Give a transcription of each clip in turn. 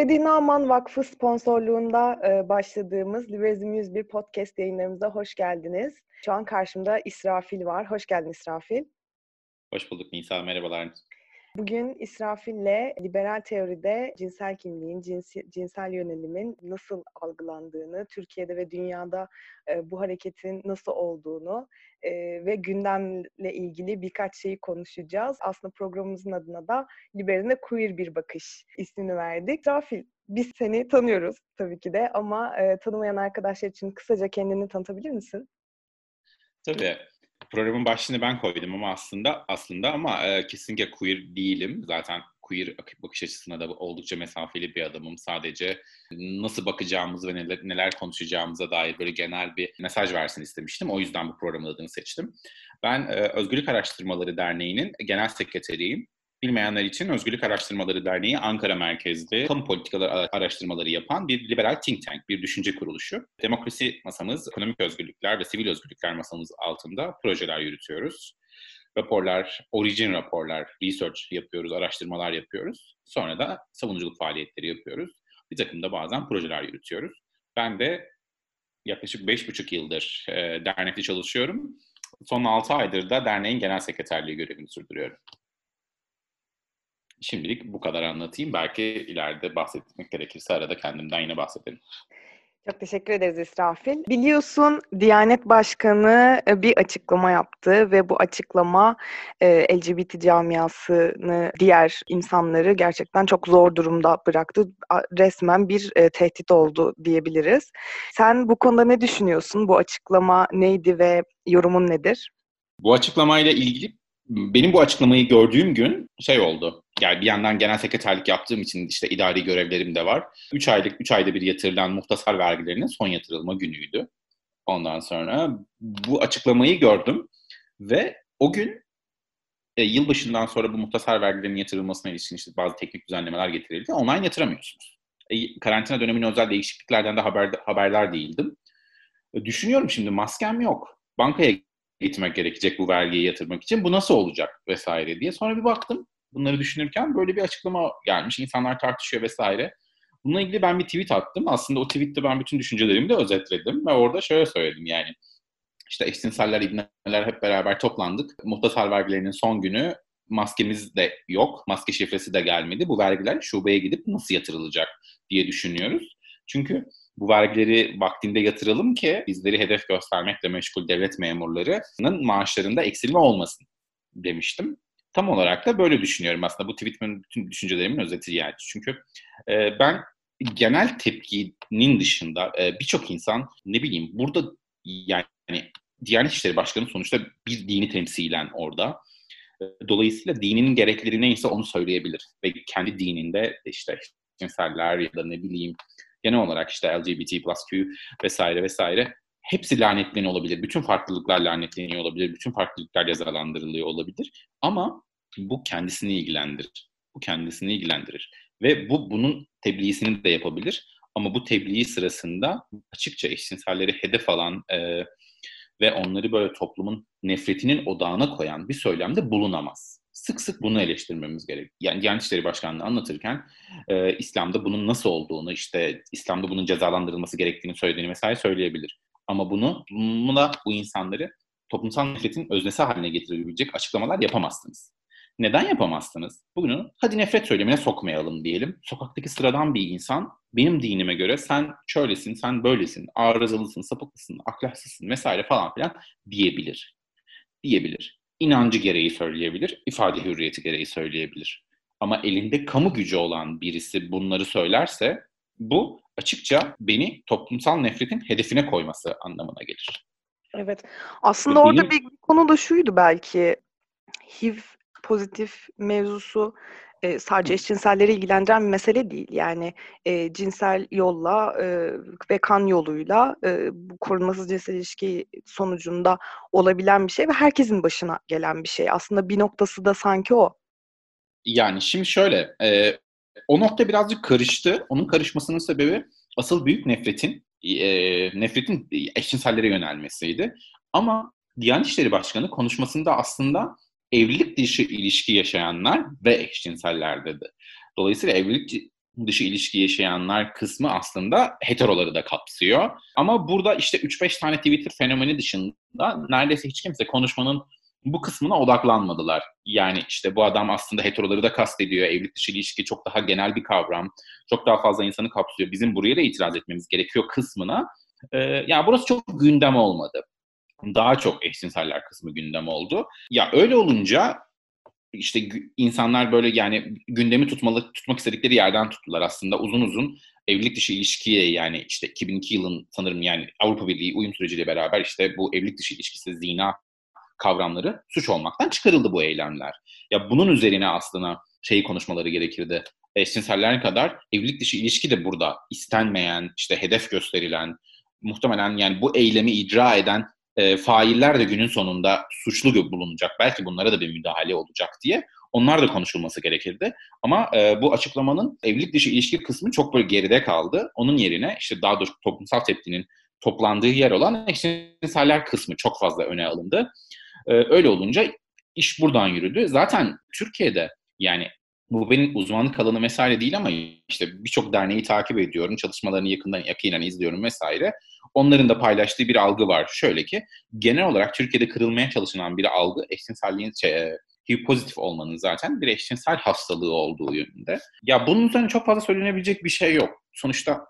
Freddy Nauman Vakfı sponsorluğunda e, başladığımız Liberizm 101 podcast yayınlarımıza hoş geldiniz. Şu an karşımda İsrafil var. Hoş geldin İsrafil. Hoş bulduk Nisa, merhabalar. Bugün İsrafil'le liberal teoride cinsel kimliğin, cinsi, cinsel yönelimin nasıl algılandığını, Türkiye'de ve dünyada e, bu hareketin nasıl olduğunu e, ve gündemle ilgili birkaç şeyi konuşacağız. Aslında programımızın adına da Liberine Queer Bir Bakış ismini verdik. İsrafil, biz seni tanıyoruz tabii ki de ama e, tanımayan arkadaşlar için kısaca kendini tanıtabilir misin? Tabii programın başlığını ben koydum ama aslında aslında ama e, kesinlikle queer değilim. Zaten queer bakış açısına da oldukça mesafeli bir adamım. Sadece nasıl bakacağımız ve neler, neler konuşacağımıza dair böyle genel bir mesaj versin istemiştim. O yüzden bu programın adını seçtim. Ben e, Özgürlük Araştırmaları Derneği'nin genel sekreteriyim. Bilmeyenler için Özgürlük Araştırmaları Derneği Ankara merkezli kamu politikaları araştırmaları yapan bir liberal think tank, bir düşünce kuruluşu. Demokrasi masamız, ekonomik özgürlükler ve sivil özgürlükler masamız altında projeler yürütüyoruz. Raporlar, origin raporlar, research yapıyoruz, araştırmalar yapıyoruz. Sonra da savunuculuk faaliyetleri yapıyoruz. Bir takım da bazen projeler yürütüyoruz. Ben de yaklaşık beş buçuk yıldır e, dernekte çalışıyorum. Son altı aydır da derneğin genel sekreterliği görevini sürdürüyorum. Şimdilik bu kadar anlatayım. Belki ileride bahsetmek gerekirse arada kendimden yine bahsederim. Çok teşekkür ederiz İsrafil. Biliyorsun Diyanet Başkanı e, bir açıklama yaptı ve bu açıklama e, LGBT camiasını, diğer insanları gerçekten çok zor durumda bıraktı. Resmen bir e, tehdit oldu diyebiliriz. Sen bu konuda ne düşünüyorsun? Bu açıklama neydi ve yorumun nedir? Bu açıklamayla ilgili benim bu açıklamayı gördüğüm gün şey oldu. Yani bir yandan genel sekreterlik yaptığım için işte idari görevlerim de var. 3 aylık, 3 ayda bir yatırılan muhtasar vergilerinin son yatırılma günüydü. Ondan sonra bu açıklamayı gördüm ve o gün e, yılbaşından sonra bu muhtasar vergilerin yatırılmasına ilişkin işte bazı teknik düzenlemeler getirildi. Online yatıramıyorsunuz. E, karantina döneminin özel değişikliklerden de haber, haberler değildim. E, düşünüyorum şimdi maskem yok. Bankaya gitmek gerekecek bu vergiyi yatırmak için. Bu nasıl olacak vesaire diye. Sonra bir baktım bunları düşünürken böyle bir açıklama gelmiş. İnsanlar tartışıyor vesaire. Bununla ilgili ben bir tweet attım. Aslında o tweette ben bütün düşüncelerimi de özetledim ve orada şöyle söyledim yani. İşte eşcinseller, ibneler hep beraber toplandık. Muhtasar vergilerinin son günü maskemiz de yok. Maske şifresi de gelmedi. Bu vergiler şubeye gidip nasıl yatırılacak diye düşünüyoruz. Çünkü bu vergileri vaktinde yatıralım ki bizleri hedef göstermekle meşgul devlet memurlarının maaşlarında eksilme olmasın demiştim. Tam olarak da böyle düşünüyorum aslında. Bu tweetimin bütün düşüncelerimin özeti yani. Çünkü e, ben genel tepkinin dışında e, birçok insan ne bileyim burada yani Diyanet İşleri Başkanı sonuçta bir dini temsilen orada. E, dolayısıyla dinin gerekleri neyse onu söyleyebilir. Ve kendi dininde işte cinseller ya da ne bileyim genel olarak işte LGBT plus Q vesaire vesaire hepsi lanetleniyor olabilir. Bütün farklılıklar lanetleniyor olabilir. Bütün farklılıklar cezalandırılıyor olabilir. Ama bu kendisini ilgilendirir. Bu kendisini ilgilendirir. Ve bu bunun tebliğisini de yapabilir. Ama bu tebliğ sırasında açıkça eşcinselleri hedef alan e, ve onları böyle toplumun nefretinin odağına koyan bir söylemde bulunamaz sık sık bunu eleştirmemiz gerek. Yani Diyanet İşleri Başkanlığı anlatırken e, İslam'da bunun nasıl olduğunu, işte İslam'da bunun cezalandırılması gerektiğini söylediğini vesaire söyleyebilir. Ama bunu, buna bu insanları toplumsal nefretin öznesi haline getirebilecek açıklamalar yapamazsınız. Neden yapamazsınız? Bugünü hadi nefret söylemine sokmayalım diyelim. Sokaktaki sıradan bir insan benim dinime göre sen şöylesin, sen böylesin, arızalısın, sapıklısın, ahlaksızsın vesaire falan filan diyebilir. Diyebilir inancı gereği söyleyebilir, ifade hürriyeti gereği söyleyebilir. Ama elinde kamu gücü olan birisi bunları söylerse bu açıkça beni toplumsal nefretin hedefine koyması anlamına gelir. Evet. Aslında Benim... orada bir konu da şuydu belki. HIV pozitif mevzusu e, sadece eşcinselleri ilgilendiren bir mesele değil. Yani e, cinsel yolla e, ve kan yoluyla e, bu korunmasız cinsel ilişki sonucunda olabilen bir şey ve herkesin başına gelen bir şey. Aslında bir noktası da sanki o. Yani şimdi şöyle, e, o nokta birazcık karıştı. Onun karışmasının sebebi asıl büyük nefretin e, nefretin eşcinsellere yönelmesiydi. Ama Diyanet İşleri Başkanı konuşmasında aslında evlilik dışı ilişki yaşayanlar ve eşcinseller dedi. Dolayısıyla evlilik dışı ilişki yaşayanlar kısmı aslında heteroları da kapsıyor. Ama burada işte 3-5 tane Twitter fenomeni dışında neredeyse hiç kimse konuşmanın bu kısmına odaklanmadılar. Yani işte bu adam aslında heteroları da kastediyor. Evlilik dışı ilişki çok daha genel bir kavram. Çok daha fazla insanı kapsıyor. Bizim buraya da itiraz etmemiz gerekiyor kısmına. Ee, yani burası çok gündem olmadı. Daha çok eşcinseller kısmı gündem oldu. Ya öyle olunca işte insanlar böyle yani gündemi tutmalı tutmak istedikleri yerden tuttular aslında uzun uzun evlilik dışı ilişkiye yani işte 2002 yılın sanırım yani Avrupa Birliği uyum süreciyle beraber işte bu evlilik dışı ilişkisi zina kavramları suç olmaktan çıkarıldı bu eylemler. Ya bunun üzerine aslında şeyi konuşmaları gerekirdi. Eşcinseller kadar evlilik dışı ilişki de burada istenmeyen, işte hedef gösterilen, muhtemelen yani bu eylemi icra eden e, failler de günün sonunda suçlu bulunacak. Belki bunlara da bir müdahale olacak diye. Onlar da konuşulması gerekirdi. Ama e, bu açıklamanın evlilik dışı ilişki kısmı çok böyle geride kaldı. Onun yerine işte daha doğrusu toplumsal tepkinin toplandığı yer olan eşcinseller kısmı çok fazla öne alındı. E, öyle olunca iş buradan yürüdü. Zaten Türkiye'de yani bu benim uzmanlık alanı vesaire değil ama işte birçok derneği takip ediyorum, çalışmalarını yakından yakinen izliyorum vesaire. Onların da paylaştığı bir algı var. Şöyle ki genel olarak Türkiye'de kırılmaya çalışılan bir algı eşcinselliğin şey, e, HIV pozitif olmanın zaten bir eşcinsel hastalığı olduğu yönünde. Ya bunun üzerine çok fazla söylenebilecek bir şey yok. Sonuçta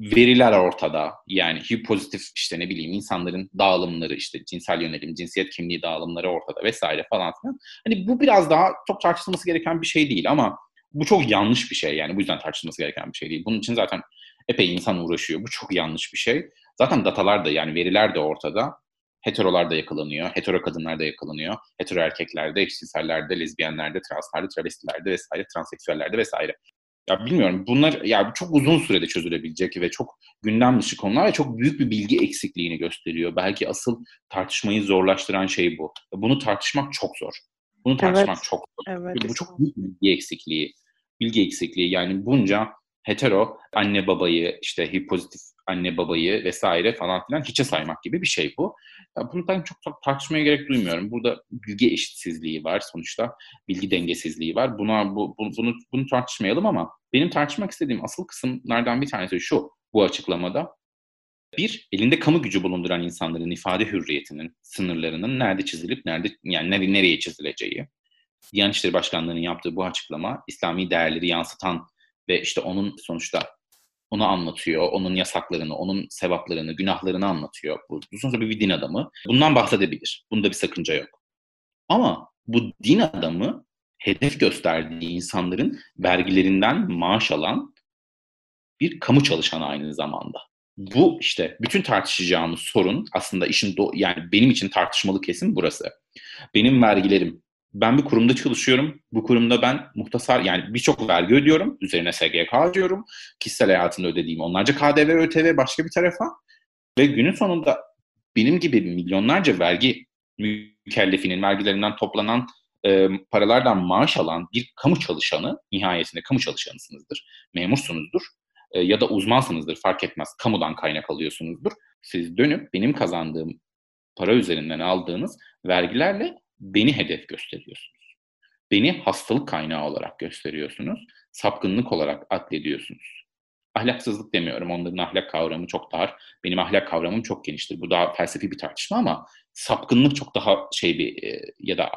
veriler ortada. Yani HIV pozitif işte ne bileyim insanların dağılımları işte cinsel yönelim, cinsiyet kimliği dağılımları ortada vesaire falan filan. Hani bu biraz daha çok tartışılması gereken bir şey değil ama bu çok yanlış bir şey yani bu yüzden tartışılması gereken bir şey değil. Bunun için zaten epey insan uğraşıyor. Bu çok yanlış bir şey. Zaten datalar da yani veriler de ortada. Heterolar da yakalanıyor, hetero kadınlar da yakalanıyor, hetero erkeklerde, eşcinsellerde, lezbiyenlerde, translerde, travestilerde vesaire, transseksüellerde vesaire. Ya bilmiyorum bunlar ya çok uzun sürede çözülebilecek ve çok gündem dışı konular ve çok büyük bir bilgi eksikliğini gösteriyor. Belki asıl tartışmayı zorlaştıran şey bu. Bunu tartışmak çok zor. Bunu tartışmak evet. çok zor. Evet, bu çok büyük bir bilgi eksikliği. Bilgi eksikliği yani bunca hetero anne babayı işte HIV pozitif anne babayı vesaire falan filan hiçe saymak gibi bir şey bu. Ya bundan çok, çok tartışmaya gerek duymuyorum. Burada bilgi eşitsizliği var sonuçta. Bilgi dengesizliği var. Buna bu, bu, bunu bunu tartışmayalım ama benim tartışmak istediğim asıl kısımlardan bir tanesi şu bu açıklamada. Bir, elinde kamu gücü bulunduran insanların ifade hürriyetinin, sınırlarının nerede çizilip nerede yani nereye çizileceği. Diyanet İşleri Başkanlığı'nın yaptığı bu açıklama İslami değerleri yansıtan ve işte onun sonuçta onu anlatıyor, onun yasaklarını, onun sevaplarını, günahlarını anlatıyor. Bu sonuçta bir din adamı. Bundan bahsedebilir. Bunda bir sakınca yok. Ama bu din adamı hedef gösterdiği insanların vergilerinden maaş alan bir kamu çalışanı aynı zamanda. Bu işte bütün tartışacağımız sorun aslında işin do- yani benim için tartışmalı kesim burası. Benim vergilerim ben bir kurumda çalışıyorum. Bu kurumda ben muhtasar yani birçok vergi ödüyorum. Üzerine SGK ödüyorum. Kişisel hayatında ödediğim onlarca KDV, ÖTV başka bir tarafa. Ve günün sonunda benim gibi milyonlarca vergi mükellefinin vergilerinden toplanan e, paralardan maaş alan bir kamu çalışanı nihayetinde kamu çalışanısınızdır. Memursunuzdur e, ya da uzmansınızdır fark etmez. Kamudan kaynak alıyorsunuzdur. Siz dönüp benim kazandığım para üzerinden aldığınız vergilerle beni hedef gösteriyorsunuz. Beni hastalık kaynağı olarak gösteriyorsunuz. Sapkınlık olarak addediyorsunuz. Ahlaksızlık demiyorum. Onların ahlak kavramı çok dar. Benim ahlak kavramım çok geniştir. Bu daha felsefi bir tartışma ama sapkınlık çok daha şey bir e, ya da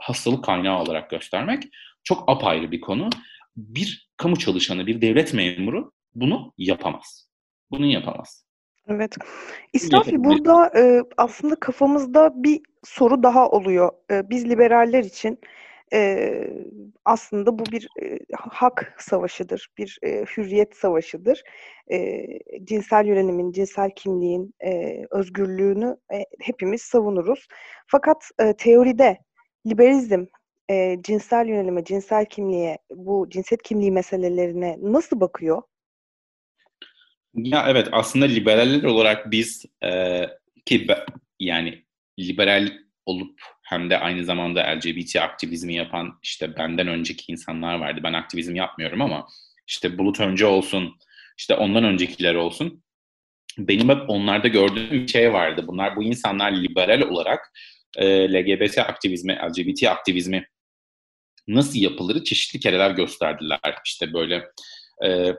hastalık kaynağı olarak göstermek çok apayrı bir konu. Bir kamu çalışanı, bir devlet memuru bunu yapamaz. Bunu yapamaz. Evet. İsrafil burada e, aslında kafamızda bir soru daha oluyor. E, biz liberaller için e, aslında bu bir e, hak savaşıdır, bir e, hürriyet savaşıdır. E, cinsel yönelimin, cinsel kimliğin e, özgürlüğünü e, hepimiz savunuruz. Fakat e, teoride liberalizm e, cinsel yönelime, cinsel kimliğe, bu cinsiyet kimliği meselelerine nasıl bakıyor? Ya evet aslında liberaller olarak biz e, ki be, yani liberal olup hem de aynı zamanda LGBT aktivizmi yapan işte benden önceki insanlar vardı. Ben aktivizm yapmıyorum ama işte Bulut Önce olsun, işte ondan öncekiler olsun. Benim hep onlarda gördüğüm bir şey vardı. Bunlar bu insanlar liberal olarak e, LGBT aktivizmi, LGBT aktivizmi nasıl yapılırı çeşitli kereler gösterdiler. İşte böyle e,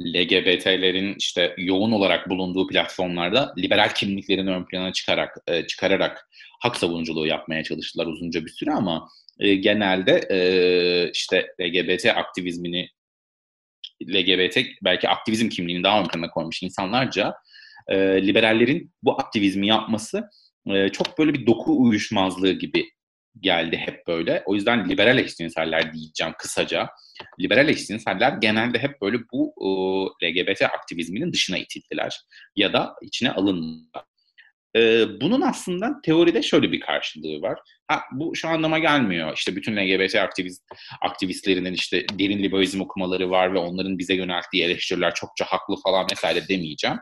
LGBT'lerin işte yoğun olarak bulunduğu platformlarda liberal kimliklerini ön plana çıkarak e, çıkararak hak savunuculuğu yapmaya çalıştılar uzunca bir süre ama e, genelde e, işte LGBT aktivizmini LGBT belki aktivizm kimliğini daha ön plana koymuş insanlarca e, liberallerin bu aktivizmi yapması e, çok böyle bir doku uyuşmazlığı gibi geldi hep böyle. O yüzden liberal eşcinseller diyeceğim kısaca. Liberal eşcinseller genelde hep böyle bu e, LGBT aktivizminin dışına itildiler ya da içine alındılar. E, bunun aslında teoride şöyle bir karşılığı var. Ha, bu şu anlama gelmiyor. İşte bütün LGBT aktivist, aktivistlerinin işte derin liberalizm okumaları var ve onların bize yönelttiği eleştiriler çokça haklı falan vesaire demeyeceğim.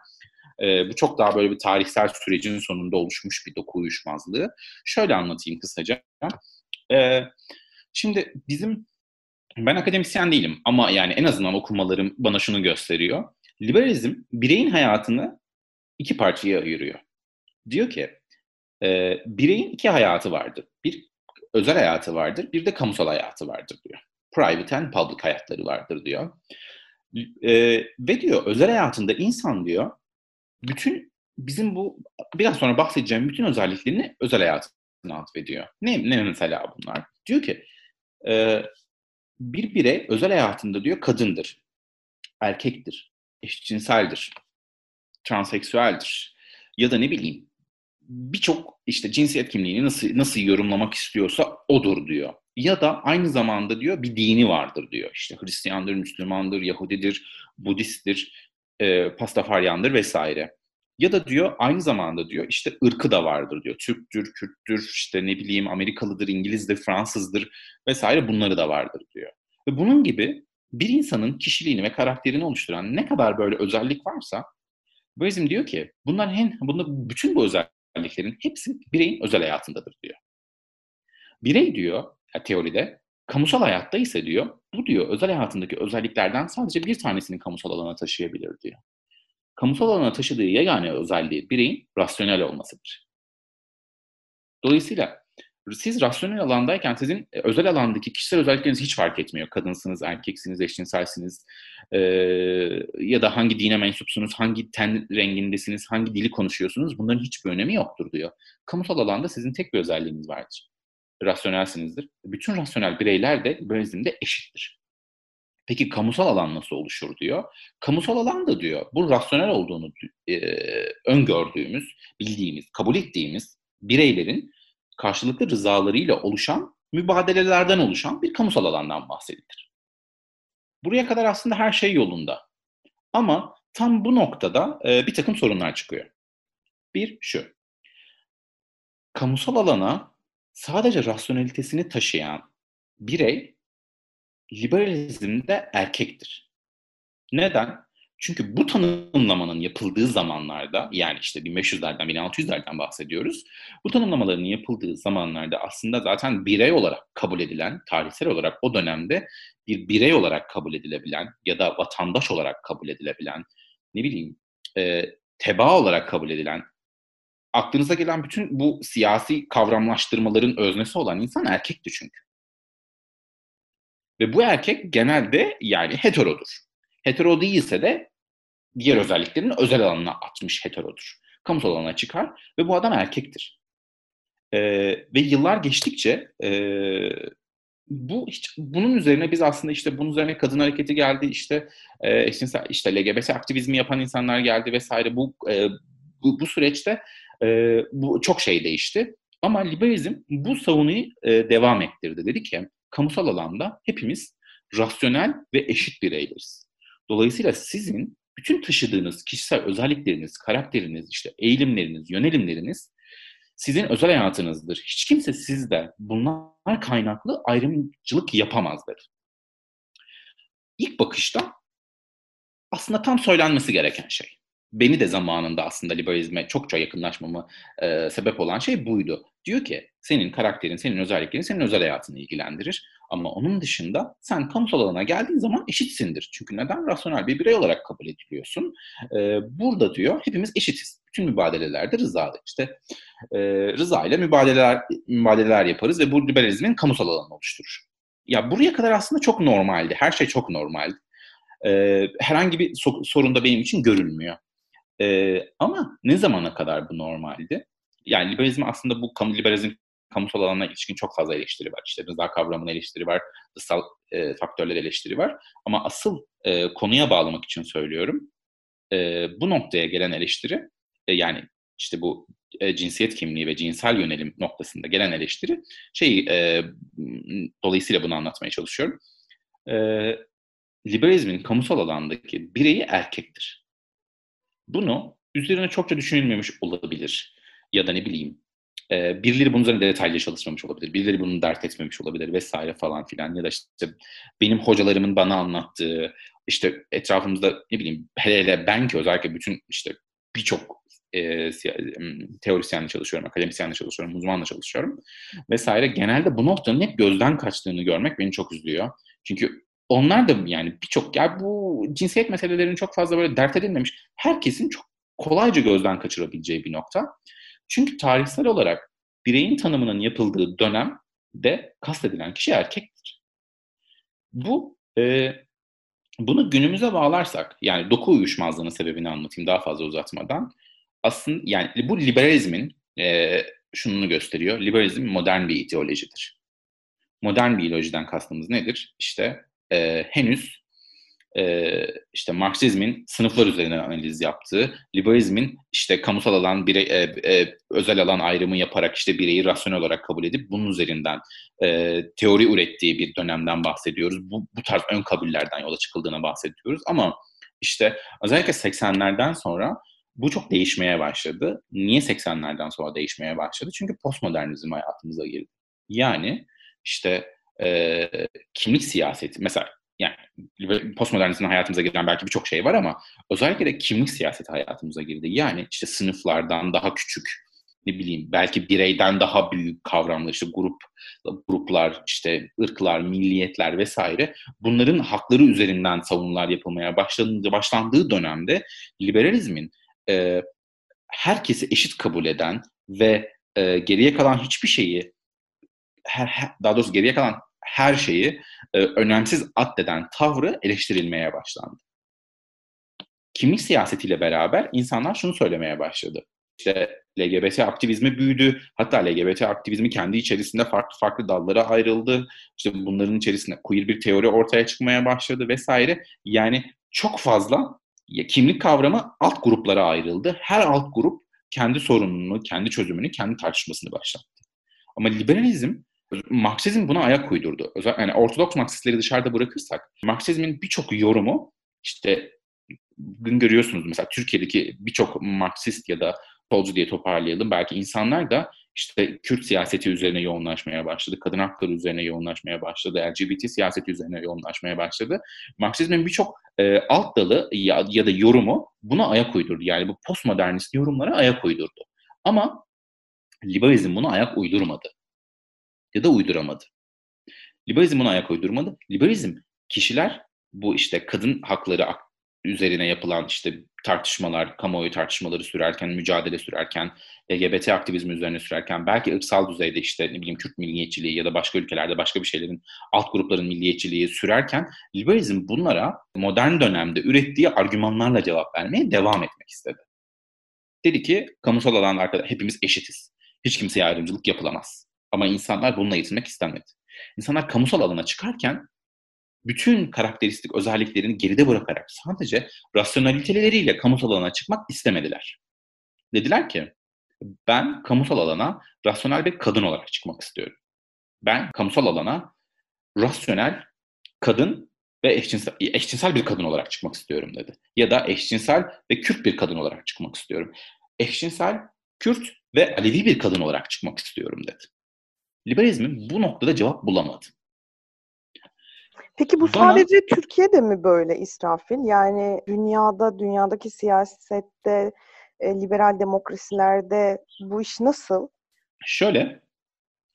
E, bu çok daha böyle bir tarihsel sürecin sonunda oluşmuş bir doku uyuşmazlığı. Şöyle anlatayım kısaca. E, şimdi bizim, ben akademisyen değilim ama yani en azından okumalarım bana şunu gösteriyor. Liberalizm bireyin hayatını iki parçaya ayırıyor. Diyor ki, e, bireyin iki hayatı vardır. Bir özel hayatı vardır, bir de kamusal hayatı vardır diyor. Private and public hayatları vardır diyor. E, ve diyor özel hayatında insan diyor bütün bizim bu biraz sonra bahsedeceğim bütün özelliklerini özel hayatına atfediyor. Ne, ne mesela bunlar? Diyor ki e, bir birey özel hayatında diyor kadındır, erkektir, eşcinseldir, transseksüeldir ya da ne bileyim birçok işte cinsiyet kimliğini nasıl nasıl yorumlamak istiyorsa odur diyor. Ya da aynı zamanda diyor bir dini vardır diyor. İşte Hristiyandır, Müslümandır, Yahudidir, Budisttir, e, Pastafaryandır vesaire. Ya da diyor aynı zamanda diyor işte ırkı da vardır diyor. Türktür, Kürttür, işte ne bileyim Amerikalıdır, İngilizdir, Fransızdır vesaire bunları da vardır diyor. Ve bunun gibi bir insanın kişiliğini ve karakterini oluşturan ne kadar böyle özellik varsa Buizm diyor ki bunlar hem bunda bütün bu özelliklerin hepsi bireyin özel hayatındadır diyor. Birey diyor teoride kamusal hayatta ise diyor bu diyor özel hayatındaki özelliklerden sadece bir tanesini kamusal alana taşıyabilir diyor. Kamusal alana taşıdığı yegane özelliği bireyin rasyonel olmasıdır. Dolayısıyla siz rasyonel alandayken sizin e, özel alandaki kişisel özellikleriniz hiç fark etmiyor. Kadınsınız, erkeksiniz, eşcinselsiniz e, ya da hangi dine mensupsunuz, hangi ten rengindesiniz, hangi dili konuşuyorsunuz bunların hiçbir önemi yoktur diyor. Kamusal alanda sizin tek bir özelliğiniz vardır. Rasyonelsinizdir. Bütün rasyonel bireyler de böylesinde eşittir. Peki kamusal alan nasıl oluşur diyor. Kamusal alan da diyor bu rasyonel olduğunu e, öngördüğümüz, bildiğimiz, kabul ettiğimiz bireylerin karşılıklı rızalarıyla oluşan mübadelelerden oluşan bir kamusal alandan bahsedilir. Buraya kadar aslında her şey yolunda. Ama tam bu noktada e, bir takım sorunlar çıkıyor. Bir şu. Kamusal alana sadece rasyonelitesini taşıyan birey liberalizmde erkektir. Neden? Çünkü bu tanımlamanın yapıldığı zamanlarda yani işte 1500'lerden 1600'lerden bahsediyoruz. Bu tanımlamaların yapıldığı zamanlarda aslında zaten birey olarak kabul edilen, tarihsel olarak o dönemde bir birey olarak kabul edilebilen ya da vatandaş olarak kabul edilebilen, ne bileyim e, tebaa olarak kabul edilen, aklınıza gelen bütün bu siyasi kavramlaştırmaların öznesi olan insan erkekti çünkü. Ve bu erkek genelde yani heterodur. Hetero değilse de diğer özelliklerini özel alanına atmış heterodur. Kamusal alana çıkar ve bu adam erkektir. Ee, ve yıllar geçtikçe e, bu hiç, bunun üzerine biz aslında işte bunun üzerine kadın hareketi geldi işte e, işte, işte LGBT aktivizmi yapan insanlar geldi vesaire bu e, bu, bu süreçte e, bu çok şey değişti ama liberalizm bu savunuyu e, devam ettirdi dedi ki kamusal alanda hepimiz rasyonel ve eşit bireyleriz. Dolayısıyla sizin bütün taşıdığınız kişisel özellikleriniz, karakteriniz, işte eğilimleriniz, yönelimleriniz sizin özel hayatınızdır. Hiç kimse sizde bunlar kaynaklı ayrımcılık yapamaz dedi. İlk bakışta aslında tam söylenmesi gereken şey. Beni de zamanında aslında liberalizme çokça yakınlaşmama e, sebep olan şey buydu. Diyor ki senin karakterin, senin özelliklerin senin özel hayatını ilgilendirir. Ama onun dışında sen kamusal alana geldiğin zaman eşitsindir. Çünkü neden? Rasyonel bir birey olarak kabul ediliyorsun. Ee, burada diyor hepimiz eşitiz. bütün mübadelelerde rızadır. İşte e, rıza mübadeleler, mübadeleler yaparız ve bu liberalizmin kamusal alanını oluşturur. Ya buraya kadar aslında çok normaldi. Her şey çok normaldi. E, herhangi bir so- sorun da benim için görülmüyor. E, ama ne zamana kadar bu normaldi? Yani liberalizm aslında bu kamu liberalizm kamusal alana ilişkin çok fazla eleştiri var. İşte rıza kavramının eleştiri var, dışsal e, faktörler eleştiri var. Ama asıl e, konuya bağlamak için söylüyorum. E, bu noktaya gelen eleştiri, e, yani işte bu e, cinsiyet kimliği ve cinsel yönelim noktasında gelen eleştiri, şey e, dolayısıyla bunu anlatmaya çalışıyorum. E, liberalizmin kamusal alandaki bireyi erkektir. Bunu üzerine çokça düşünülmemiş olabilir. Ya da ne bileyim e, birileri bunun üzerine detaylı çalışmamış olabilir. Birileri bunu dert etmemiş olabilir vesaire falan filan. Ya da işte benim hocalarımın bana anlattığı işte etrafımızda ne bileyim hele hele ben ki özellikle bütün işte birçok e, teorisyenle çalışıyorum, akademisyenle çalışıyorum, uzmanla çalışıyorum vesaire. Genelde bu noktanın hep gözden kaçtığını görmek beni çok üzüyor. Çünkü onlar da yani birçok ya bu cinsiyet meselelerinin çok fazla böyle dert edilmemiş. Herkesin çok kolayca gözden kaçırabileceği bir nokta. Çünkü tarihsel olarak bireyin tanımının yapıldığı dönemde kastedilen kişi erkektir. Bu e, bunu günümüze bağlarsak, yani doku uyuşmazlığının sebebini anlatayım daha fazla uzatmadan. Aslında yani bu liberalizmin e, şununu gösteriyor. Liberalizm modern bir ideolojidir. Modern bir ideolojiden kastımız nedir? İşte e, henüz e, işte Marksizmin sınıflar üzerinden analiz yaptığı, liberalizmin işte kamusal alan, birey, e, e, özel alan ayrımı yaparak işte bireyi rasyonel olarak kabul edip bunun üzerinden e, teori ürettiği bir dönemden bahsediyoruz. Bu, bu tarz ön kabullerden yola çıkıldığına bahsediyoruz. Ama işte özellikle 80'lerden sonra bu çok değişmeye başladı. Niye 80'lerden sonra değişmeye başladı? Çünkü postmodernizm hayatımıza girdi. Yani işte e, kimlik siyaseti, mesela yani postmodernizmin hayatımıza giren belki birçok şey var ama özellikle de kimlik siyaseti hayatımıza girdi. Yani işte sınıflardan daha küçük, ne bileyim belki bireyden daha büyük kavramlar işte grup gruplar işte ırklar milliyetler vesaire bunların hakları üzerinden savunular yapılmaya başlandığı başlandığı dönemde liberalizmin e, herkesi eşit kabul eden ve e, geriye kalan hiçbir şeyi her, daha doğrusu geriye kalan her şeyi e, önemsiz addeden tavrı eleştirilmeye başlandı. Kimlik siyasetiyle beraber insanlar şunu söylemeye başladı. İşte LGBT aktivizmi büyüdü. Hatta LGBT aktivizmi kendi içerisinde farklı farklı dallara ayrıldı. İşte bunların içerisinde queer bir teori ortaya çıkmaya başladı vesaire. Yani çok fazla kimlik kavramı alt gruplara ayrıldı. Her alt grup kendi sorununu, kendi çözümünü, kendi tartışmasını başlattı. Ama liberalizm Marksizm buna ayak uydurdu. Yani Ortodoks Marksistleri dışarıda bırakırsak, Marksizmin birçok yorumu işte bugün görüyorsunuz mesela Türkiye'deki birçok Marksist ya da solcu diye toparlayalım. Belki insanlar da işte Kürt siyaseti üzerine yoğunlaşmaya başladı, kadın hakları üzerine yoğunlaşmaya başladı, LGBT siyaseti üzerine yoğunlaşmaya başladı. Marksizmin birçok e, alt dalı ya, ya da yorumu buna ayak uydurdu. Yani bu postmodernist yorumlara ayak uydurdu. Ama liberalizm buna ayak uydurmadı ya da uyduramadı. Liberalizm buna ayak uydurmadı. Liberalizm kişiler bu işte kadın hakları üzerine yapılan işte tartışmalar, kamuoyu tartışmaları sürerken, mücadele sürerken, LGBT aktivizmi üzerine sürerken, belki ırksal düzeyde işte ne bileyim Kürt milliyetçiliği ya da başka ülkelerde başka bir şeylerin, alt grupların milliyetçiliği sürerken liberalizm bunlara modern dönemde ürettiği argümanlarla cevap vermeye devam etmek istedi. Dedi ki kamusal alanlarda hepimiz eşitiz. Hiç kimseye ayrımcılık yapılamaz. Ama insanlar bununla yetinmek istemedi. İnsanlar kamusal alana çıkarken bütün karakteristik özelliklerini geride bırakarak sadece rasyonaliteleriyle kamusal alana çıkmak istemediler. Dediler ki ben kamusal alana rasyonel bir kadın olarak çıkmak istiyorum. Ben kamusal alana rasyonel kadın ve eşcinsel, eşcinsel bir kadın olarak çıkmak istiyorum dedi. Ya da eşcinsel ve Kürt bir kadın olarak çıkmak istiyorum. Eşcinsel, Kürt ve Alevi bir kadın olarak çıkmak istiyorum dedi liberalizmin bu noktada cevap bulamadı. Peki bu Bana, sadece Türkiye'de mi böyle İsrafil? Yani dünyada, dünyadaki siyasette, e, liberal demokrasilerde bu iş nasıl? Şöyle,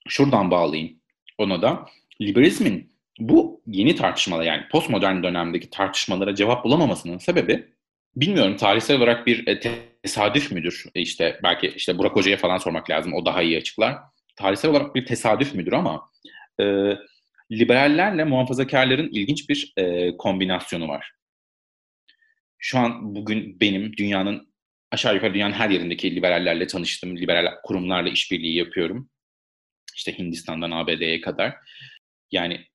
şuradan bağlayayım ona da. Liberalizmin bu yeni tartışmalar yani postmodern dönemdeki tartışmalara cevap bulamamasının sebebi bilmiyorum tarihsel olarak bir e, tesadüf müdür? E işte belki işte Burak Hoca'ya falan sormak lazım. O daha iyi açıklar. Tarihsel olarak bir tesadüf müdür ama e, liberallerle muhafazakarların ilginç bir e, kombinasyonu var. Şu an bugün benim dünyanın aşağı yukarı dünyanın her yerindeki liberallerle tanıştım. Liberal kurumlarla işbirliği yapıyorum. İşte Hindistan'dan ABD'ye kadar. Yani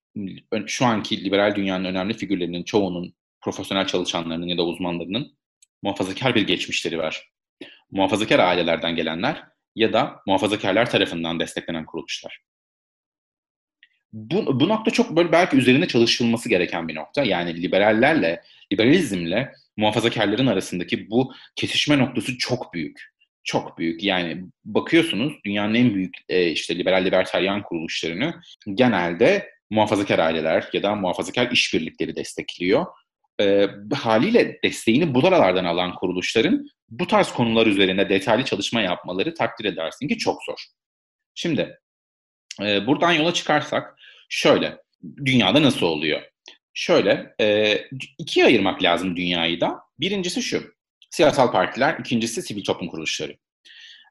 şu anki liberal dünyanın önemli figürlerinin çoğunun profesyonel çalışanlarının ya da uzmanlarının muhafazakar bir geçmişleri var. Muhafazakar ailelerden gelenler ya da muhafazakarlar tarafından desteklenen kuruluşlar. Bu, bu nokta çok böyle belki üzerinde çalışılması gereken bir nokta. Yani liberallerle, liberalizmle muhafazakarların arasındaki bu kesişme noktası çok büyük. Çok büyük. Yani bakıyorsunuz dünyanın en büyük e, işte liberal libertaryen kuruluşlarını genelde muhafazakar aileler ya da muhafazakar işbirlikleri destekliyor. E, haliyle desteğini bu aralardan alan kuruluşların bu tarz konular üzerinde detaylı çalışma yapmaları takdir edersin ki çok zor. Şimdi e, buradan yola çıkarsak şöyle, dünyada nasıl oluyor? Şöyle, e, ikiye ayırmak lazım dünyayı da. Birincisi şu, siyasal partiler, ikincisi sivil toplum kuruluşları.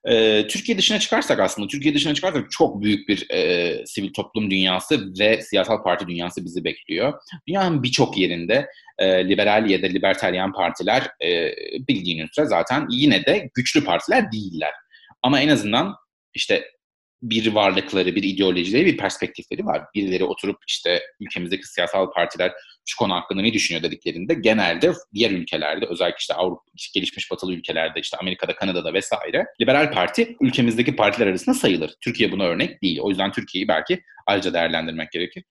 E, Türkiye dışına çıkarsak aslında, Türkiye dışına çıkarsak çok büyük bir e, sivil toplum dünyası ve siyasal parti dünyası bizi bekliyor. Dünyanın birçok yerinde e, liberal ya da libertaryen partiler e, bildiğiniz üzere zaten yine de güçlü partiler değiller. Ama en azından işte bir varlıkları, bir ideolojileri, bir perspektifleri var. Birileri oturup işte ülkemizdeki siyasal partiler şu konu hakkında ne düşünüyor dediklerinde genelde diğer ülkelerde özellikle işte Avrupa gelişmiş batılı ülkelerde işte Amerika'da, Kanada'da vesaire liberal parti ülkemizdeki partiler arasında sayılır. Türkiye buna örnek değil. O yüzden Türkiye'yi belki ayrıca değerlendirmek gerekir.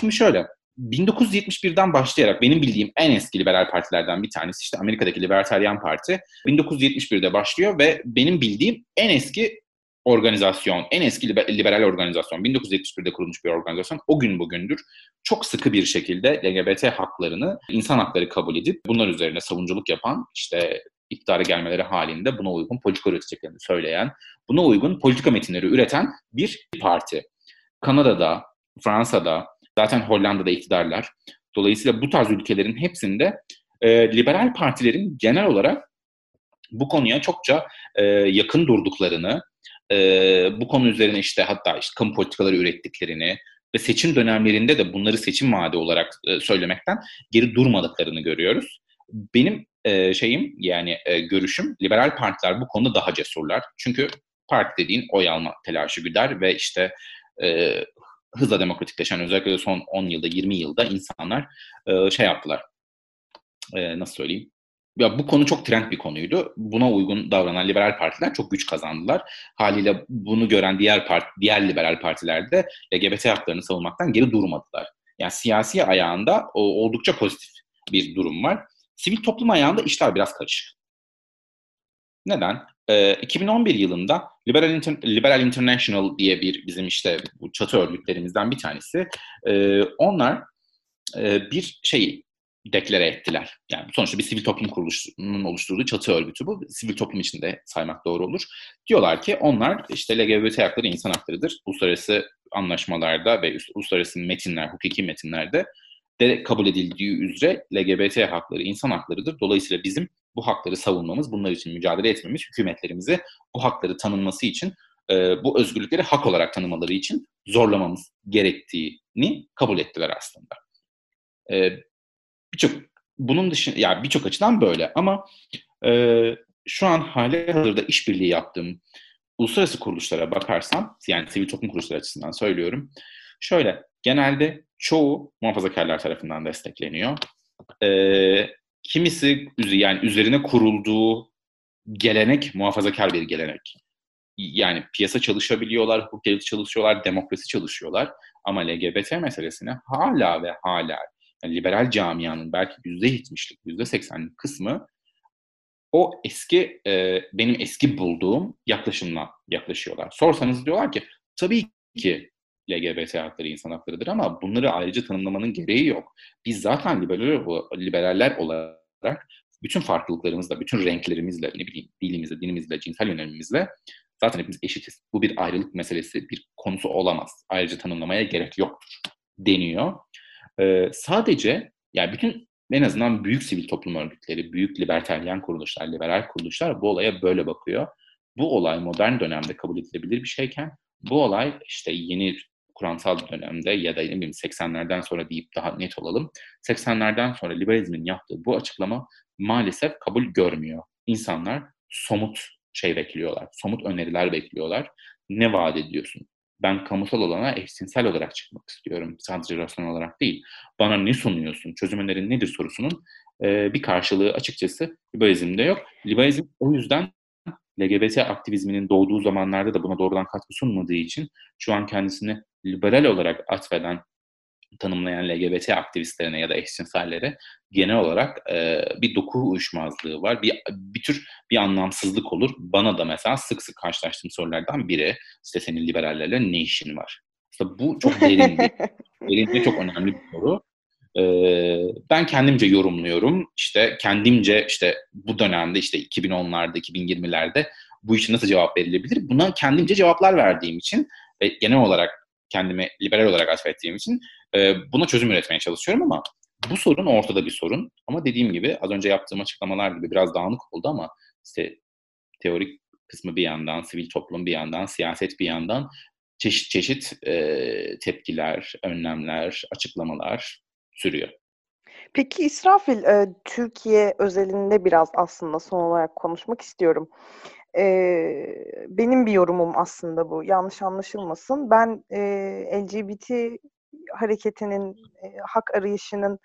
Şimdi şöyle 1971'den başlayarak benim bildiğim en eski liberal partilerden bir tanesi işte Amerika'daki Libertarian Parti 1971'de başlıyor ve benim bildiğim en eski organizasyon, en eski liberal organizasyon, 1971'de kurulmuş bir organizasyon o gün bugündür çok sıkı bir şekilde LGBT haklarını, insan hakları kabul edip bunlar üzerine savunuculuk yapan, işte iktidara gelmeleri halinde buna uygun politika üreteceklerini söyleyen, buna uygun politika metinleri üreten bir parti. Kanada'da, Fransa'da, zaten Hollanda'da iktidarlar. Dolayısıyla bu tarz ülkelerin hepsinde e, liberal partilerin genel olarak bu konuya çokça e, yakın durduklarını, e, bu konu üzerine işte hatta işte kamu politikaları ürettiklerini ve seçim dönemlerinde de bunları seçim vaadi olarak e, söylemekten geri durmadıklarını görüyoruz. Benim e, şeyim yani e, görüşüm liberal partiler bu konuda daha cesurlar. Çünkü parti dediğin oy alma telaşı güder ve işte e, hızla demokratikleşen özellikle son 10 yılda 20 yılda insanlar e, şey yaptılar. E, nasıl söyleyeyim? Ya bu konu çok trend bir konuydu. Buna uygun davranan liberal partiler çok güç kazandılar. Haliyle bunu gören diğer part, diğer liberal partiler de LGBT haklarını savunmaktan geri durmadılar. Yani siyasi ayağında o, oldukça pozitif bir durum var. Sivil toplum ayağında işler biraz karışık. Neden? Ee, 2011 yılında Liberal, Inter Liberal International diye bir bizim işte bu çatı örgütlerimizden bir tanesi. Ee, onlar e, bir şey deklare ettiler. Yani sonuçta bir sivil toplum kuruluşunun oluşturduğu çatı örgütü bu. Sivil toplum içinde saymak doğru olur. Diyorlar ki onlar işte LGBT hakları insan haklarıdır. Uluslararası anlaşmalarda ve uluslararası metinler, hukuki metinlerde de kabul edildiği üzere LGBT hakları insan haklarıdır. Dolayısıyla bizim bu hakları savunmamız, bunlar için mücadele etmemiz, hükümetlerimizi bu hakları tanınması için, e, bu özgürlükleri hak olarak tanımaları için zorlamamız gerektiğini kabul ettiler aslında. E, birçok bunun dışında yani birçok açıdan böyle ama e, şu an hali hazırda işbirliği yaptığım uluslararası kuruluşlara bakarsam yani sivil toplum kuruluşları açısından söylüyorum. Şöyle genelde çoğu muhafazakarlar tarafından destekleniyor. E, kimisi yani üzerine kurulduğu gelenek muhafazakar bir gelenek. Yani piyasa çalışabiliyorlar, hukuk çalışıyorlar, demokrasi çalışıyorlar. Ama LGBT meselesine hala ve hala yani liberal camianın belki yüzde yetmişlik, yüzde seksenlik kısmı o eski, e, benim eski bulduğum yaklaşımla yaklaşıyorlar. Sorsanız diyorlar ki tabii ki LGBT hakları insan haklarıdır ama bunları ayrıca tanımlamanın gereği yok. Biz zaten liberaller, liberaller olarak bütün farklılıklarımızla, bütün renklerimizle, ne bileyim dilimizle, dinimizle, cinsel yönelimimizle zaten hepimiz eşitiz. Bu bir ayrılık meselesi, bir konusu olamaz. Ayrıca tanımlamaya gerek yoktur deniyor. E, sadece yani bütün en azından büyük sivil toplum örgütleri, büyük liberteryen kuruluşlar, liberal kuruluşlar bu olaya böyle bakıyor. Bu olay modern dönemde kabul edilebilir bir şeyken bu olay işte yeni kuramsal dönemde ya da ne bileyim 80'lerden sonra deyip daha net olalım. 80'lerden sonra liberalizmin yaptığı bu açıklama maalesef kabul görmüyor. İnsanlar somut şey bekliyorlar, somut öneriler bekliyorlar. Ne vaat ediyorsun? Ben kamusal olana eşcinsel olarak çıkmak istiyorum. Sadece rasyonel olarak değil. Bana ne sunuyorsun? Çözüm önerin nedir sorusunun e, bir karşılığı açıkçası liberalizmde yok. Liberalizm o yüzden LGBT aktivizminin doğduğu zamanlarda da buna doğrudan katkı sunmadığı için şu an kendisini liberal olarak atfeden, tanımlayan LGBT aktivistlerine ya da eşcinsellere genel olarak e, bir doku uyuşmazlığı var. Bir, bir tür bir anlamsızlık olur. Bana da mesela sık sık karşılaştığım sorulardan biri işte senin liberallerle ne işin var? İşte bu çok derin bir, derin ve çok önemli bir soru. Ee, ben kendimce yorumluyorum. İşte kendimce işte bu dönemde işte 2010'larda, 2020'lerde bu işe nasıl cevap verilebilir? Buna kendimce cevaplar verdiğim için ve genel olarak kendimi liberal olarak atfettiğim için e, buna çözüm üretmeye çalışıyorum ama bu sorun ortada bir sorun. Ama dediğim gibi az önce yaptığım açıklamalar gibi biraz dağınık oldu ama işte teorik kısmı bir yandan, sivil toplum bir yandan, siyaset bir yandan çeşit çeşit e, tepkiler, önlemler, açıklamalar sürüyor. Peki İsrafil, e, Türkiye özelinde biraz aslında son olarak konuşmak istiyorum. E, benim bir yorumum aslında bu, yanlış anlaşılmasın. Ben e, LGBT hareketinin, e, hak arayışının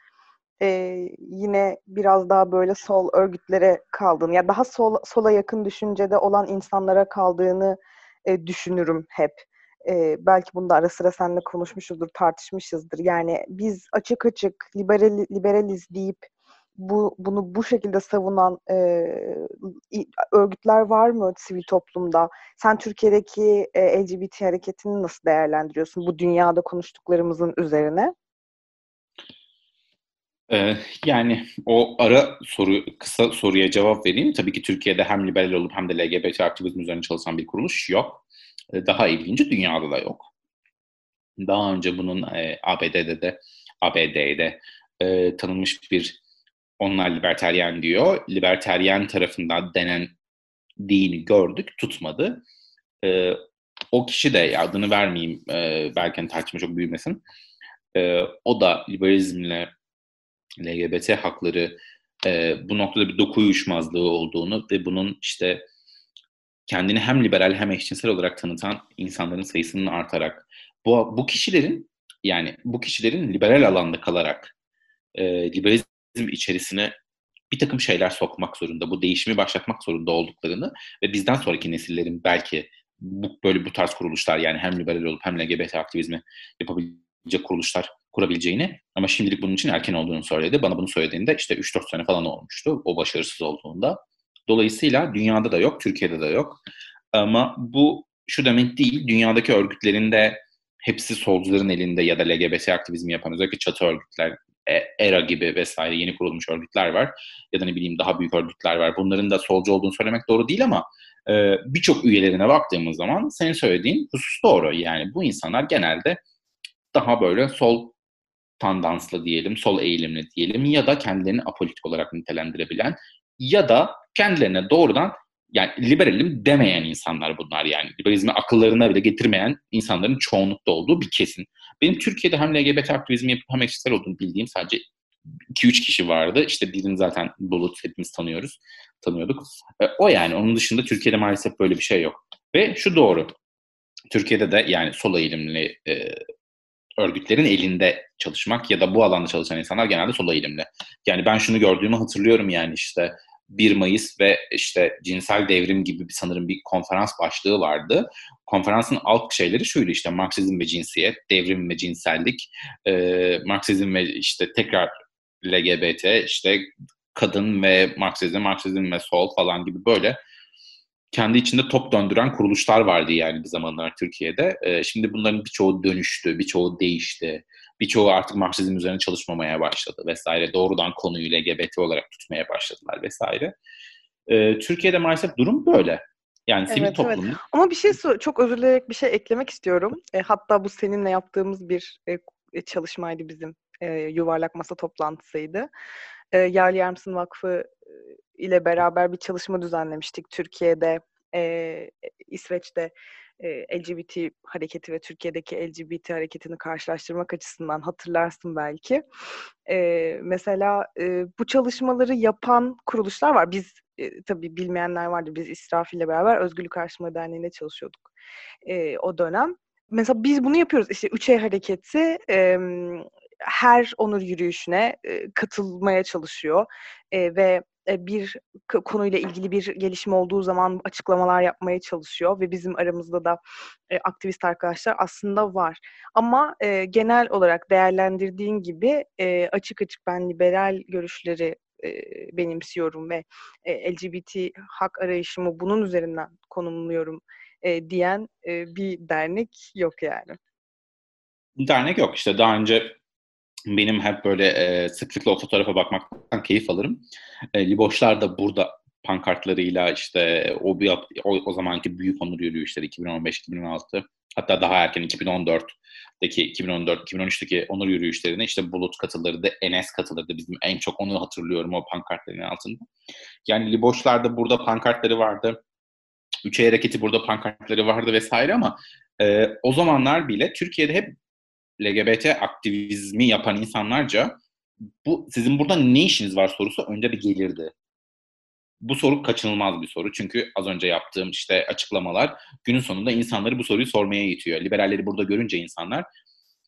e, yine biraz daha böyle sol örgütlere kaldığını, ya daha sol, sola yakın düşüncede olan insanlara kaldığını e, düşünürüm hep e, belki bunu da ara sıra seninle konuşmuşuzdur, tartışmışızdır. Yani biz açık açık liberal, liberaliz deyip bu bunu bu şekilde savunan e, örgütler var mı sivil toplumda? Sen Türkiye'deki e, LGBT hareketini nasıl değerlendiriyorsun bu dünyada konuştuklarımızın üzerine? Yani o ara soru kısa soruya cevap vereyim. Tabii ki Türkiye'de hem liberal olup hem de LGBT aktivizm üzerine çalışan bir kuruluş yok. E, daha ilginci dünyada da yok. Daha önce bunun e, ABD'de de ABD'de e, tanınmış bir onlar liberteryen diyor. Liberteryen tarafından denen dini gördük, tutmadı. E, o kişi de adını vermeyeyim e, belki hani tartışma çok büyümesin. E, o da liberalizmle LGBT hakları e, bu noktada bir doku uyuşmazlığı olduğunu ve bunun işte kendini hem liberal hem eşcinsel olarak tanıtan insanların sayısının artarak bu, bu kişilerin yani bu kişilerin liberal alanda kalarak e, liberalizm içerisine bir takım şeyler sokmak zorunda, bu değişimi başlatmak zorunda olduklarını ve bizden sonraki nesillerin belki bu, böyle bu tarz kuruluşlar yani hem liberal olup hem LGBT aktivizmi yapabilecek kuruluşlar kurabileceğini ama şimdilik bunun için erken olduğunu söyledi. Bana bunu söylediğinde işte 3-4 sene falan olmuştu o başarısız olduğunda. Dolayısıyla dünyada da yok, Türkiye'de de yok. Ama bu şu demek değil, dünyadaki örgütlerin de hepsi solcuların elinde ya da LGBT aktivizmi yapan özellikle çatı örgütler, ERA gibi vesaire yeni kurulmuş örgütler var. Ya da ne bileyim daha büyük örgütler var. Bunların da solcu olduğunu söylemek doğru değil ama e, birçok üyelerine baktığımız zaman senin söylediğin husus doğru. Yani bu insanlar genelde daha böyle sol tandanslı diyelim, sol eğilimli diyelim ya da kendilerini apolitik olarak nitelendirebilen ya da kendilerine doğrudan yani liberalim demeyen insanlar bunlar yani. Liberalizmi akıllarına bile getirmeyen insanların çoğunlukta olduğu bir kesin. Benim Türkiye'de hem LGBT aktivizmi yapıp hem eşcinsel olduğunu bildiğim sadece 2-3 kişi vardı. İşte birini zaten Bulut hepimiz tanıyoruz. Tanıyorduk. E, o yani. Onun dışında Türkiye'de maalesef böyle bir şey yok. Ve şu doğru. Türkiye'de de yani sol eğilimli e, örgütlerin elinde çalışmak ya da bu alanda çalışan insanlar genelde sol eğilimli. Yani ben şunu gördüğümü hatırlıyorum yani işte 1 Mayıs ve işte cinsel devrim gibi bir sanırım bir konferans başlığı vardı. Konferansın alt şeyleri şuydu işte Marksizm ve cinsiyet, devrim ve cinsellik, e, Marksizm ve işte tekrar LGBT, işte kadın ve Marksizm, Marksizm ve sol falan gibi böyle kendi içinde top döndüren kuruluşlar vardı yani bir zamanlar Türkiye'de. E, şimdi bunların birçoğu dönüştü, birçoğu değişti. Birçoğu artık Marksizm üzerine çalışmamaya başladı vesaire. Doğrudan konuyu LGBT olarak tutmaya başladılar vesaire. E, Türkiye'de maalesef durum böyle. Yani sivil evet, toplum. Evet. Ama bir şey çok özür dileyerek bir şey eklemek istiyorum. E, hatta bu seninle yaptığımız bir e, e çalışmaydı bizim e, yuvarlak masa toplantısıydı. E, Yerli Yarmsın Vakfı ile beraber bir çalışma düzenlemiştik Türkiye'de, e, İsveç'te e, LGBT hareketi ve Türkiye'deki LGBT hareketini karşılaştırmak açısından hatırlarsın belki. E, mesela e, bu çalışmaları yapan kuruluşlar var. Biz e, tabii bilmeyenler vardı. Biz İsrafil ile beraber Özgürlük Araştırma Derneği'nde çalışıyorduk e, o dönem. Mesela biz bunu yapıyoruz. İşte 3E hareketi e, her onur yürüyüşüne e, katılmaya çalışıyor e, ve bir konuyla ilgili bir gelişme olduğu zaman açıklamalar yapmaya çalışıyor ve bizim aramızda da e, aktivist arkadaşlar aslında var. Ama e, genel olarak değerlendirdiğin gibi e, açık açık ben liberal görüşleri e, benimsiyorum ve e, LGBT hak arayışımı bunun üzerinden konumluyorum e, diyen e, bir dernek yok yani. Dernek yok işte daha önce benim hep böyle e, sıklıkla o fotoğrafa bakmaktan keyif alırım. E, Liboşlar da burada pankartlarıyla işte o, bir, o, o zamanki büyük onur yürüyüşleri 2015-2016 hatta daha erken 2014'deki 2014-2013'teki onur yürüyüşlerine işte Bulut katılırdı, Enes katılırdı. Bizim en çok onu hatırlıyorum o pankartların altında. Yani Liboşlar da burada pankartları vardı. Üçe hareketi burada pankartları vardı vesaire ama e, o zamanlar bile Türkiye'de hep LGBT aktivizmi yapan insanlarca bu sizin burada ne işiniz var sorusu önce bir gelirdi. Bu soru kaçınılmaz bir soru. Çünkü az önce yaptığım işte açıklamalar günün sonunda insanları bu soruyu sormaya itiyor. Liberalleri burada görünce insanlar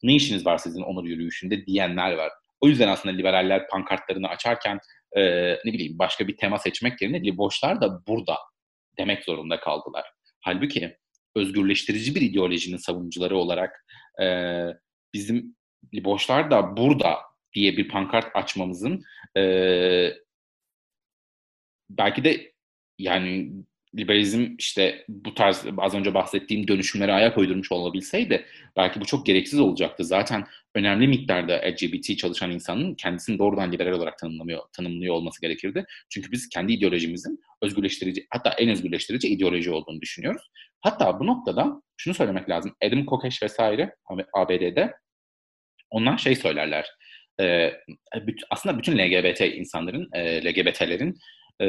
ne işiniz var sizin onur yürüyüşünde diyenler var. O yüzden aslında liberaller pankartlarını açarken e, ne bileyim başka bir tema seçmek yerine liboşlar da burada demek zorunda kaldılar. Halbuki özgürleştirici bir ideolojinin savunucuları olarak e, bizim boşlar da burada diye bir pankart açmamızın e, belki de yani liberalizm işte bu tarz az önce bahsettiğim dönüşümlere ayak uydurmuş olabilseydi belki bu çok gereksiz olacaktı. Zaten önemli miktarda LGBT çalışan insanın kendisini doğrudan liberal olarak tanımlamıyor, tanımlıyor olması gerekirdi. Çünkü biz kendi ideolojimizin özgürleştirici hatta en özgürleştirici ideoloji olduğunu düşünüyoruz. Hatta bu noktada şunu söylemek lazım. Adam Kokesh vesaire ABD'de onlar şey söylerler. E, aslında bütün LGBT insanların, e, LGBT'lerin e,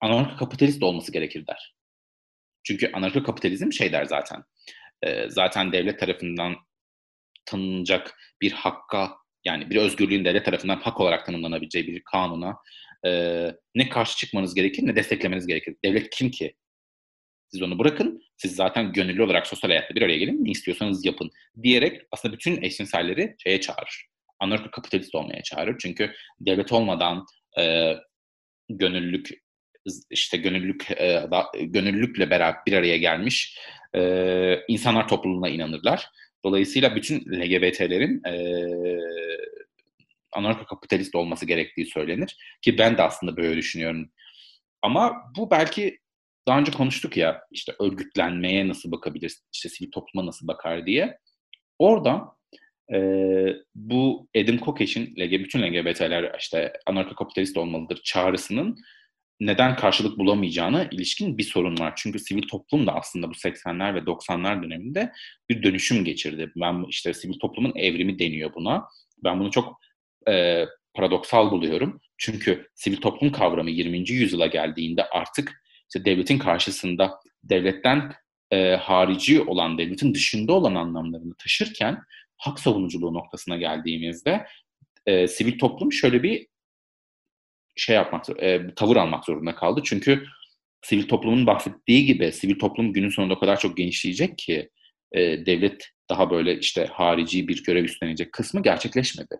anarko kapitalist olması gerekir der. Çünkü anarko kapitalizm şey der zaten. E, zaten devlet tarafından tanınacak bir hakka yani bir özgürlüğün devlet tarafından hak olarak tanımlanabileceği bir kanuna e, ne karşı çıkmanız gerekir ne desteklemeniz gerekir. Devlet kim ki? Siz onu bırakın. Siz zaten gönüllü olarak sosyal hayatta bir araya gelin. Ne istiyorsanız yapın. Diyerek aslında bütün eşcinselleri şeye çağırır. Anarko kapitalist olmaya çağırır. Çünkü devlet olmadan e, gönüllülük işte gönüllülük e, da, gönüllülükle beraber bir araya gelmiş e, insanlar topluluğuna inanırlar. Dolayısıyla bütün LGBT'lerin e, anarko kapitalist olması gerektiği söylenir. Ki ben de aslında böyle düşünüyorum. Ama bu belki daha önce konuştuk ya işte örgütlenmeye nasıl bakabilir, işte sivil topluma nasıl bakar diye. Orada e, bu Adam Kokesh'in bütün LGBT'ler işte anarko-kapitalist olmalıdır çağrısının neden karşılık bulamayacağına ilişkin bir sorun var. Çünkü sivil toplum da aslında bu 80'ler ve 90'lar döneminde bir dönüşüm geçirdi. Ben işte sivil toplumun evrimi deniyor buna. Ben bunu çok e, paradoksal buluyorum. Çünkü sivil toplum kavramı 20. yüzyıla geldiğinde artık işte devletin karşısında devletten e, harici olan, devletin dışında olan anlamlarını taşırken hak savunuculuğu noktasına geldiğimizde e, sivil toplum şöyle bir şey yapmak, e, tavır almak zorunda kaldı. Çünkü sivil toplumun bahsettiği gibi sivil toplum günün sonunda o kadar çok genişleyecek ki e, devlet daha böyle işte harici bir görev üstlenecek kısmı gerçekleşmedi.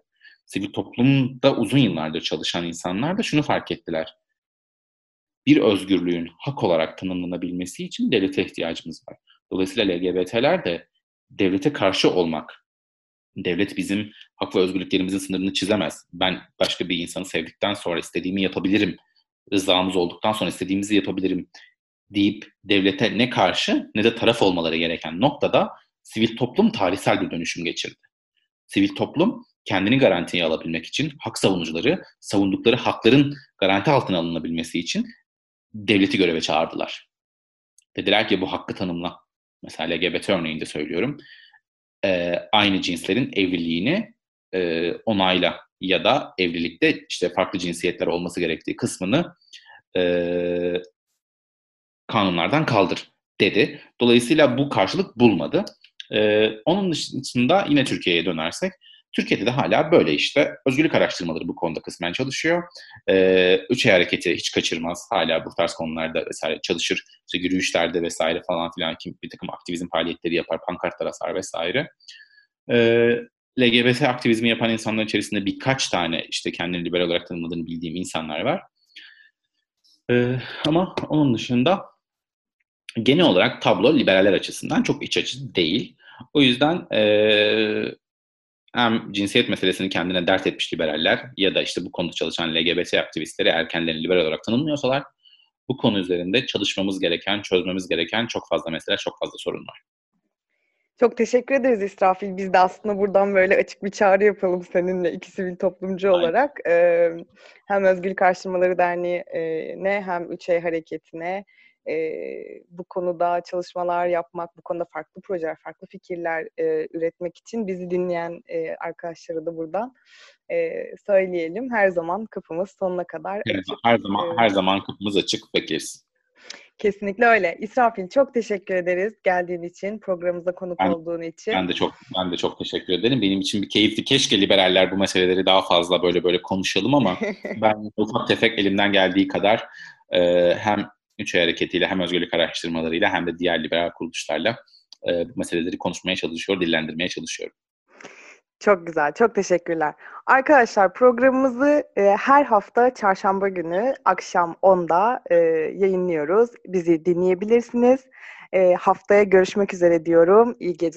Sivil toplumda uzun yıllardır çalışan insanlar da şunu fark ettiler bir özgürlüğün hak olarak tanımlanabilmesi için devlete ihtiyacımız var. Dolayısıyla LGBT'ler de devlete karşı olmak, devlet bizim hak ve özgürlüklerimizin sınırını çizemez. Ben başka bir insanı sevdikten sonra istediğimi yapabilirim, rızamız olduktan sonra istediğimizi yapabilirim deyip devlete ne karşı ne de taraf olmaları gereken noktada sivil toplum tarihsel bir dönüşüm geçirdi. Sivil toplum kendini garantiye alabilmek için hak savunucuları savundukları hakların garanti altına alınabilmesi için devleti göreve çağırdılar. Dediler ki bu hakkı tanımla. Mesela LGBT örneğinde söylüyorum. e, aynı cinslerin evliliğini e, onayla ya da evlilikte işte farklı cinsiyetler olması gerektiği kısmını e, kanunlardan kaldır dedi. Dolayısıyla bu karşılık bulmadı. E, onun dışında yine Türkiye'ye dönersek, Türkiye'de de hala böyle işte özgürlük araştırmaları bu konuda kısmen çalışıyor. Ee, üç hareketi hiç kaçırmaz. Hala bu tarz konularda vesaire çalışır. İşte yürüyüşlerde vesaire falan filan kim bir takım aktivizm faaliyetleri yapar, pankartlar asar vesaire. Ee, LGBT aktivizmi yapan insanlar içerisinde birkaç tane işte kendini liberal olarak tanımladığını bildiğim insanlar var. Ee, ama onun dışında genel olarak tablo liberaller açısından çok iç açıcı değil. O yüzden e, hem cinsiyet meselesini kendine dert etmiş liberaller ya da işte bu konuda çalışan LGBT aktivistleri erkenlerini liberal olarak tanımlıyorsalar bu konu üzerinde çalışmamız gereken, çözmemiz gereken çok fazla mesele, çok fazla sorun var. Çok teşekkür ederiz İsrafil. Biz de aslında buradan böyle açık bir çağrı yapalım seninle iki sivil toplumcu Aynen. olarak. Ee, hem Özgürlük Araştırmaları Derneği'ne hem Üçey Hareketi'ne e, bu konuda çalışmalar yapmak, bu konuda farklı projeler, farklı fikirler e, üretmek için bizi dinleyen e, arkadaşlara da buradan e, söyleyelim. Her zaman kapımız sonuna kadar evet, açık. Her zaman, her zaman kapımız açık bekleriz. Kesinlikle öyle. İsrafil çok teşekkür ederiz geldiğin için, programımıza konuk ben, olduğun için. Ben de çok ben de çok teşekkür ederim. Benim için bir keyifli. Keşke liberaller bu meseleleri daha fazla böyle böyle konuşalım ama ben ufak tefek elimden geldiği kadar e, hem Üç hareketiyle hem özgürlük araştırmalarıyla hem de diğer liberal kuruluşlarla e, bu meseleleri konuşmaya çalışıyor, dillendirmeye çalışıyorum. Çok güzel, çok teşekkürler. Arkadaşlar programımızı e, her hafta çarşamba günü akşam 10'da e, yayınlıyoruz. Bizi dinleyebilirsiniz. E, haftaya görüşmek üzere diyorum. İyi geceler.